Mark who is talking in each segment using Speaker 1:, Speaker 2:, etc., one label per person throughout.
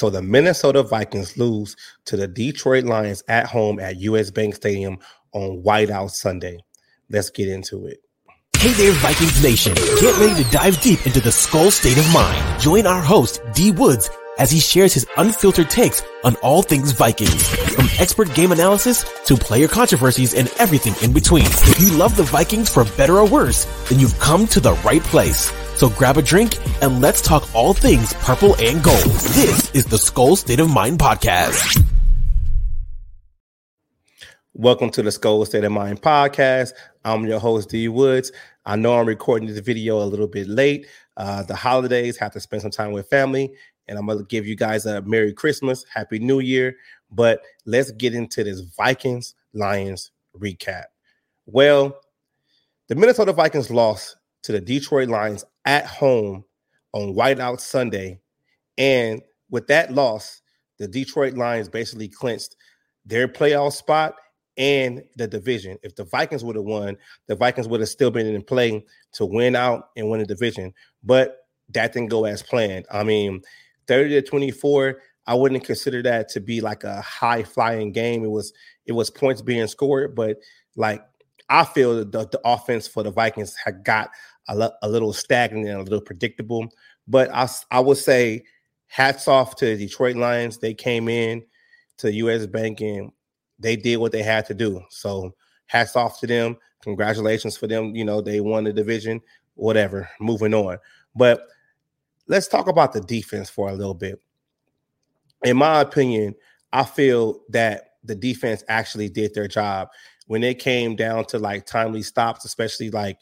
Speaker 1: So the Minnesota Vikings lose to the Detroit Lions at home at US Bank Stadium on Whiteout Sunday. Let's get into it.
Speaker 2: Hey there, Vikings Nation. Get ready to dive deep into the Skol State of Mind. Join our host, D Woods, as he shares his unfiltered takes on all things Vikings, from expert game analysis to player controversies and everything in between. If you love the Vikings for better or worse, then you've come to the right place. So grab a drink and let's talk all things purple and gold. This is the Skol State of Mind podcast.
Speaker 1: Welcome to the Skol State of Mind podcast. I'm your host, D Woods. I know I'm recording this video a little bit late. Uh, the holidays have to spend some time with family, and I'm gonna give you guys a Merry Christmas, Happy New Year. But let's get into this Vikings Lions recap. Well, the Minnesota Vikings lost to the Detroit Lions at home on Whiteout Sunday. And with that loss, the Detroit Lions basically clinched their playoff spot and the division. If the Vikings would have won, the Vikings would have still been in play to win out and win the division. But that didn't go as planned. I mean, 30 to 24, I wouldn't consider that to be like a high flying game. It was it was points being scored, but like I feel the, the offense for the Vikings had got a, a little stagnant and a little predictable. But I, I would say hats off to the Detroit Lions. They came in to US Bank and they did what they had to do. So hats off to them. Congratulations for them. You know, they won the division, whatever, moving on. But let's talk about the defense for a little bit. In my opinion, I feel that the defense actually did their job when it came down to like timely stops, especially like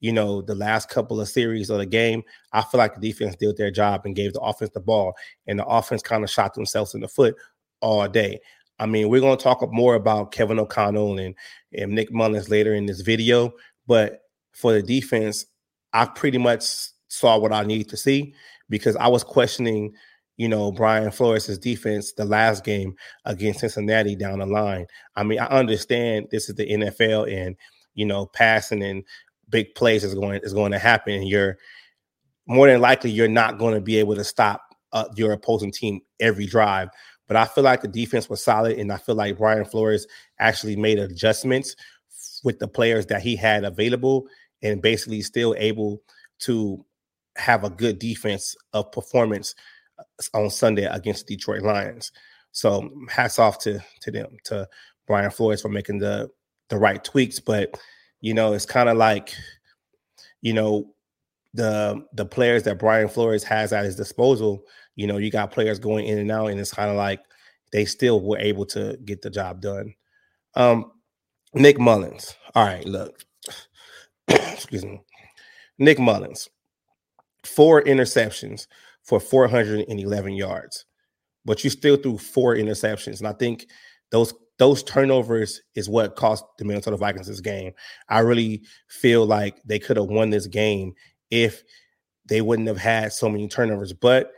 Speaker 1: you know, the last couple of series of the game, I feel like the defense did their job and gave the offense the ball, and the offense kind of shot themselves in the foot all day. I mean, we're going to talk more about Kevin O'Connell and, and Nick Mullens later in this video, but for the defense, I pretty much saw what I needed to see because I was questioning, you know, Brian Flores' defense the last game against Cincinnati down the line. I mean, I understand this is the NFL and you know, passing and big plays is going is going to happen, and you're more than likely you're not going to be able to stop uh, your opposing team every drive. But I feel like the defense was solid, and I feel like Brian Flores actually made adjustments with the players that he had available, and basically still able to have a good defense of performance on Sunday against the Detroit Lions. So hats off to to them to Brian Flores for making the the right tweaks, but you know, it's kind of like, you know, the the players that Brian Flores has at his disposal. You know, you got players going in and out, and it's kind of like they still were able to get the job done. Um, Nick Mullens. All right, look. Excuse me. Nick Mullens, four interceptions for 411 yards, but you still threw four interceptions. And I think those those turnovers is what cost the Minnesota Vikings this game. I really feel like they could have won this game if they wouldn't have had so many turnovers. But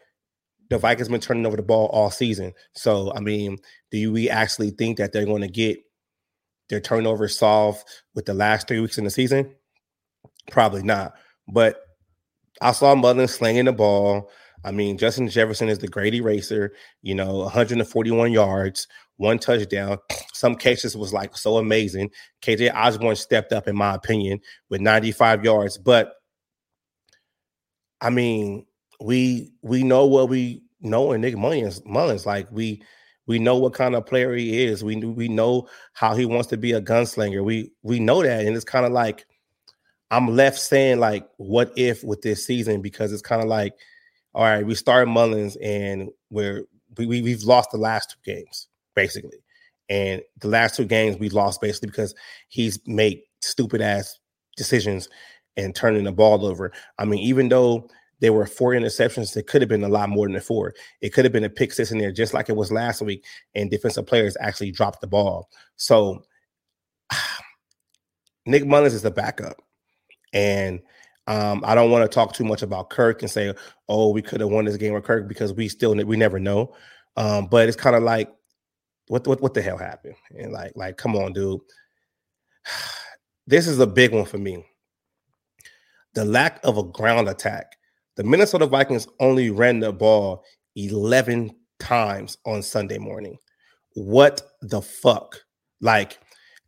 Speaker 1: the Vikings been turning over the ball all season. So I mean, do we actually think that they're going to get their turnovers solved with the last three weeks in the season? Probably not. But I saw Mullen slinging the ball. I mean, Justin Jefferson is the great eraser, you know, 141 yards, one touchdown. Some cases was like so amazing. KJ Osborn stepped up, in my opinion, with 95 yards. But I mean, we we know what we know in Nick Mullins. Mullens, like we we know what kind of player he is. We we know how he wants to be a gunslinger. We we know that, and it's kind of like I'm left saying like, what if with this season? Because it's kind of like, all right, we started Mullens and we're we, we we've lost the last two games basically. And the last two games we lost basically because he's made stupid ass decisions and turning the ball over. I mean, even though there were four interceptions, it could have been a lot more than four. It could have been a pick six in there, just like it was last week, and defensive players actually dropped the ball. So Nick Mullens is the backup. And um, I don't want to talk too much about Kirk and say, oh, we could have won this game with Kirk because we still we never know. Um, but it's kind of like what what what the hell happened? And like like come on, dude. This is a big one for me. The lack of a ground attack. The Minnesota Vikings only ran the ball 11 times on Sunday morning. What the fuck? Like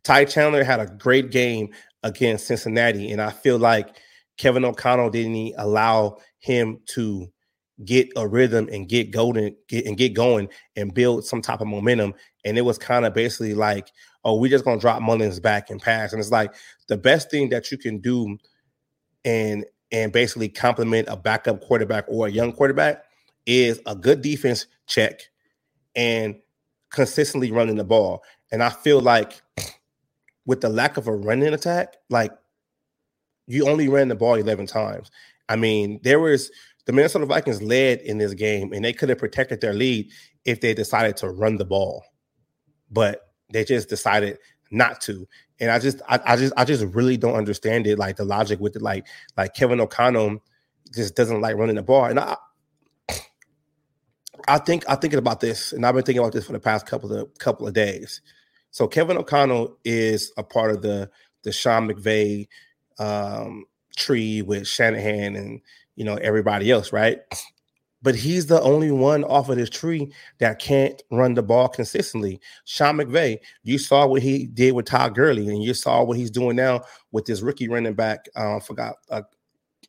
Speaker 1: Ty Chandler had a great game against Cincinnati, and I feel like Kevin O'Connell didn't allow him to get a rhythm and get going get, and get going and build some type of momentum. And it was kind of basically like, oh, we're just gonna drop Mullens back and pass. And it's like the best thing that you can do and and basically complement a backup quarterback or a young quarterback is a good defense check and consistently running the ball. And I feel like with the lack of a running attack, like you only ran the ball 11 times. I mean, there was the Minnesota Vikings led in this game and they could have protected their lead if they decided to run the ball. But they just decided not to. And I just I, I just I just really don't understand it like the logic with it like like Kevin O'Connell just doesn't like running the ball. And I I think I'm thinking about this, and I've been thinking about this for the past couple of couple of days. So Kevin O'Connell is a part of the the Sean McVay um, tree with Shanahan and you know everybody else, right? But he's the only one off of this tree that can't run the ball consistently. Sean McVay, you saw what he did with Todd Gurley, and you saw what he's doing now with this rookie running back. Uh, forgot uh,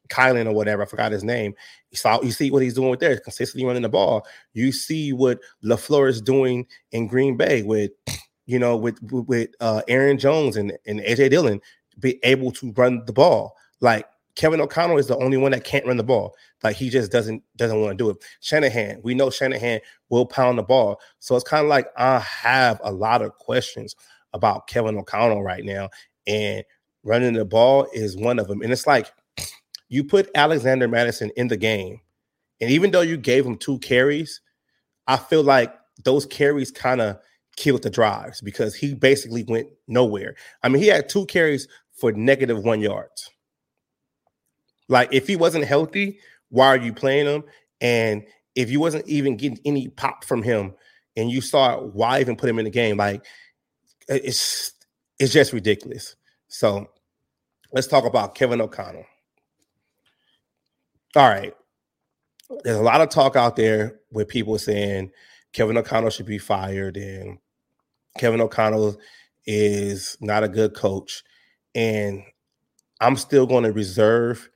Speaker 1: Kylan or whatever. I forgot his name. You saw you see what he's doing with there, consistently running the ball. You see what LaFleur is doing in Green Bay with, you know, with with uh, Aaron Jones and, and AJ Dillon be able to run the ball. Like Kevin O'Connell is the only one that can't run the ball. Like he just doesn't doesn't want to do it. Shanahan, we know Shanahan will pound the ball. So it's kind of like I have a lot of questions about Kevin O'Connell right now. And running the ball is one of them. And it's like you put Alexander Mattison in the game, and even though you gave him two carries, I feel like those carries kind of killed the drives because he basically went nowhere. I mean, he had two carries for negative one yards. Like, if he wasn't healthy, why are you playing him? And if you wasn't even getting any pop from him, and you saw why even put him in the game, like it's it's just ridiculous. So let's talk about Kevin O'Connell all right, there's a lot of talk out there with people saying Kevin O'Connell should be fired and Kevin O'Connell is not a good coach. And I'm still going to reserve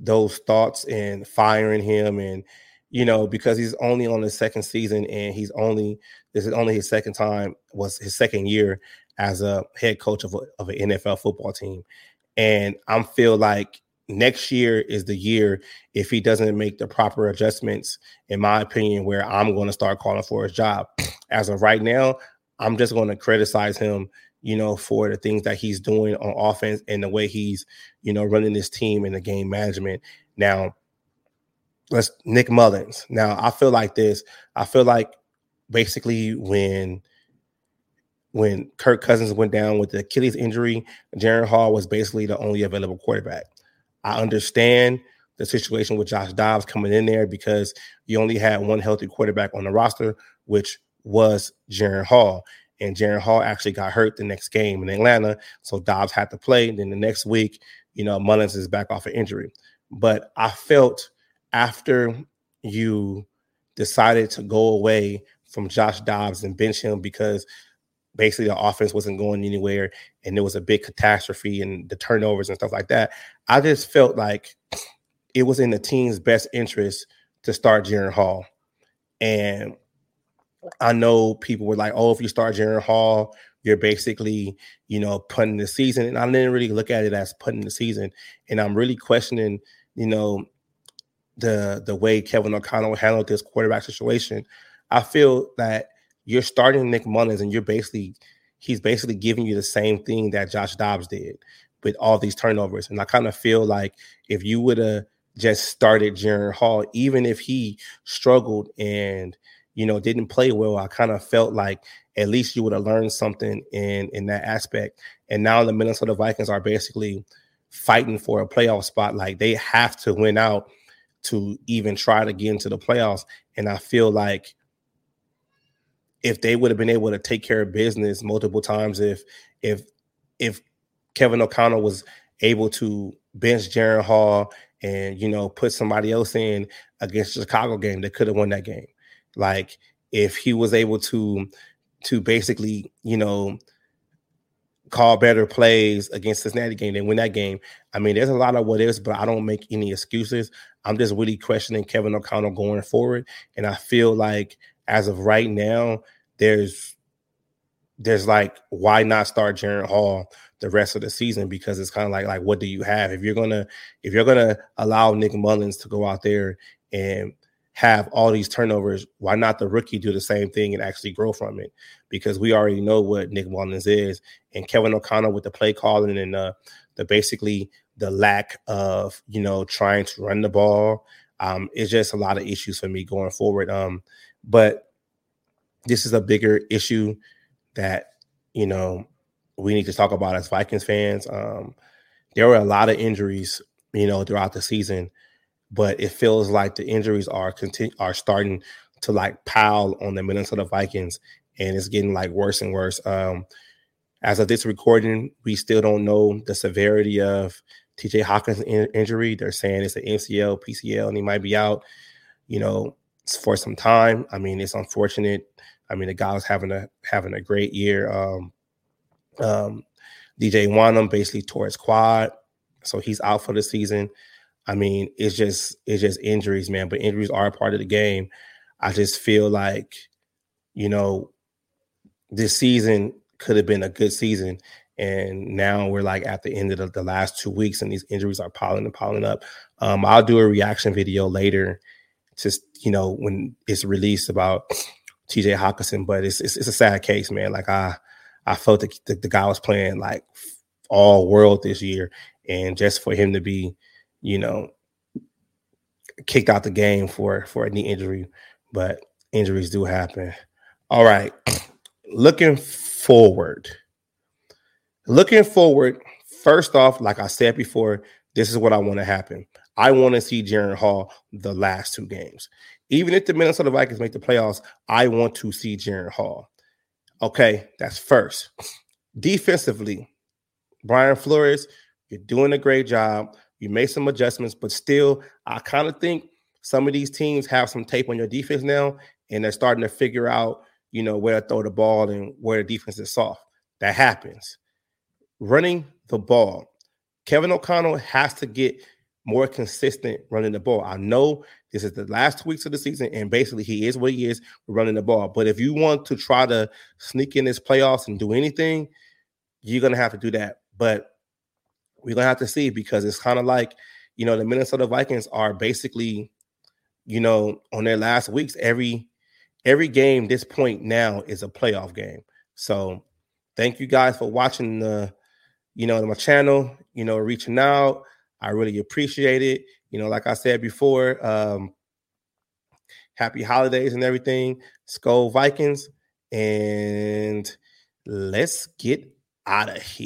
Speaker 1: those thoughts and firing him and you know because he's only on his second season and he's only this is only his second time was his second year as a head coach of, a, of an NFL football team and I'm feel like next year is the year if he doesn't make the proper adjustments, in my opinion, where I'm going to start calling for his job. As of right now, I'm just going to criticize him, you know, for the things that he's doing on offense and the way he's, you know, running this team and the game management. Now, let's Nick Mullens. Now, I feel like this. I feel like basically when when Kirk Cousins went down with the Achilles injury, Jaren Hall was basically the only available quarterback. I understand the situation with Josh Dobbs coming in there because you only had one healthy quarterback on the roster, which was Jaren Hall. And Jaren Hall actually got hurt the next game in Atlanta. So Dobbs had to play. And Then the next week, you know, Mullens is back off an injury. But I felt after you decided to go away from Josh Dobbs and bench him because basically the offense wasn't going anywhere and there was a big catastrophe and the turnovers and stuff like that. I just felt like it was in the team's best interest to start Jaren Hall. And I know people were like, oh, if you start Jaren Hall, you're basically, you know, putting the season. And I didn't really look at it as putting the season. And I'm really questioning, you know, the the way Kevin O'Connell handled this quarterback situation. I feel that you're starting Nick Mullens and you're basically he's basically giving you the same thing that Josh Dobbs did with all these turnovers. And I kind of feel like if you would have just started Jaren Hall, even if he struggled and you know didn't play well, I kind of felt like at least you would have learned something in in that aspect. And now the Minnesota Vikings are basically fighting for a playoff spot. Like they have to win out to even try to get into the playoffs. And I feel like if they would have been able to take care of business multiple times, if if if Kevin O'Connell was able to bench Jaren Hall and you know put somebody else in against the Chicago game, they could have won that game. Like if he was able to to basically, you know, call better plays against Cincinnati game, and win that game. I mean, there's a lot of what ifs, but I don't make any excuses. I'm just really questioning Kevin O'Connell going forward, and I feel like as of right now, there's there's like why not start Jaren Hall the rest of the season because it's kind of like like what do you have if you're gonna if you're gonna allow Nick Mullens to go out there and have all these turnovers, why not the rookie do the same thing and actually grow from it? Because we already know what Nick Mullens is, and Kevin O'Connell with the play calling and uh, the basically the lack of you know trying to run the ball um, is just a lot of issues for me going forward. Um, but this is a bigger issue that you know we need to talk about as Vikings fans. Um, there were a lot of injuries, you know, throughout the season but it feels like the injuries are continue are starting to like pile on the Minnesota Vikings, and it's getting like worse and worse. Um, as of this recording, we still don't know the severity of TJ Hockenson's in- injury. They're saying it's an MCL, PCL, and he might be out, you know, for some time. I mean, it's unfortunate. I mean, the guy was having a having a great year. Um, um, DJ Wonnum basically tore his quad, so he's out for the season. I mean, it's just it's just injuries, man. But injuries are a part of the game. I just feel like, you know, this season could have been a good season. And now we're like at the end of the, the last two weeks, and these injuries are piling and piling up. Um, I'll do a reaction video later, just you know, when it's released about TJ Hockenson. But it's, it's, it's a sad case, man. Like I I felt that the, the guy was playing like all world this year, and just for him to be you know, kicked out the game for for a knee injury, but injuries do happen. All right. Looking forward. Looking forward, first off, like I said before, this is what I want to happen. I want to see Jaren Hall the last two games. Even if the Minnesota Vikings make the playoffs, I want to see Jaren Hall. Okay, that's first. Defensively, Brian Flores, you're doing a great job. You made some adjustments, but still, I kind of think some of these teams have some tape on your defense now, and they're starting to figure out, you know, where to throw the ball and where the defense is soft. That happens. Running the ball. Kevin O'Connell has to get more consistent running the ball. I know this is the last two weeks of the season, and basically he is what he is running the ball. But if you want to try to sneak in this playoffs and do anything, you're gonna have to do that. But we're gonna have to see because it's kind of like you know the Minnesota Vikings are basically you know on their last weeks every every game this point now is a playoff game. So thank you guys for watching the you know my channel. You know reaching out. I really appreciate it. You know, like I said before, um, happy holidays and everything. Skol Vikings, and let's get out of here.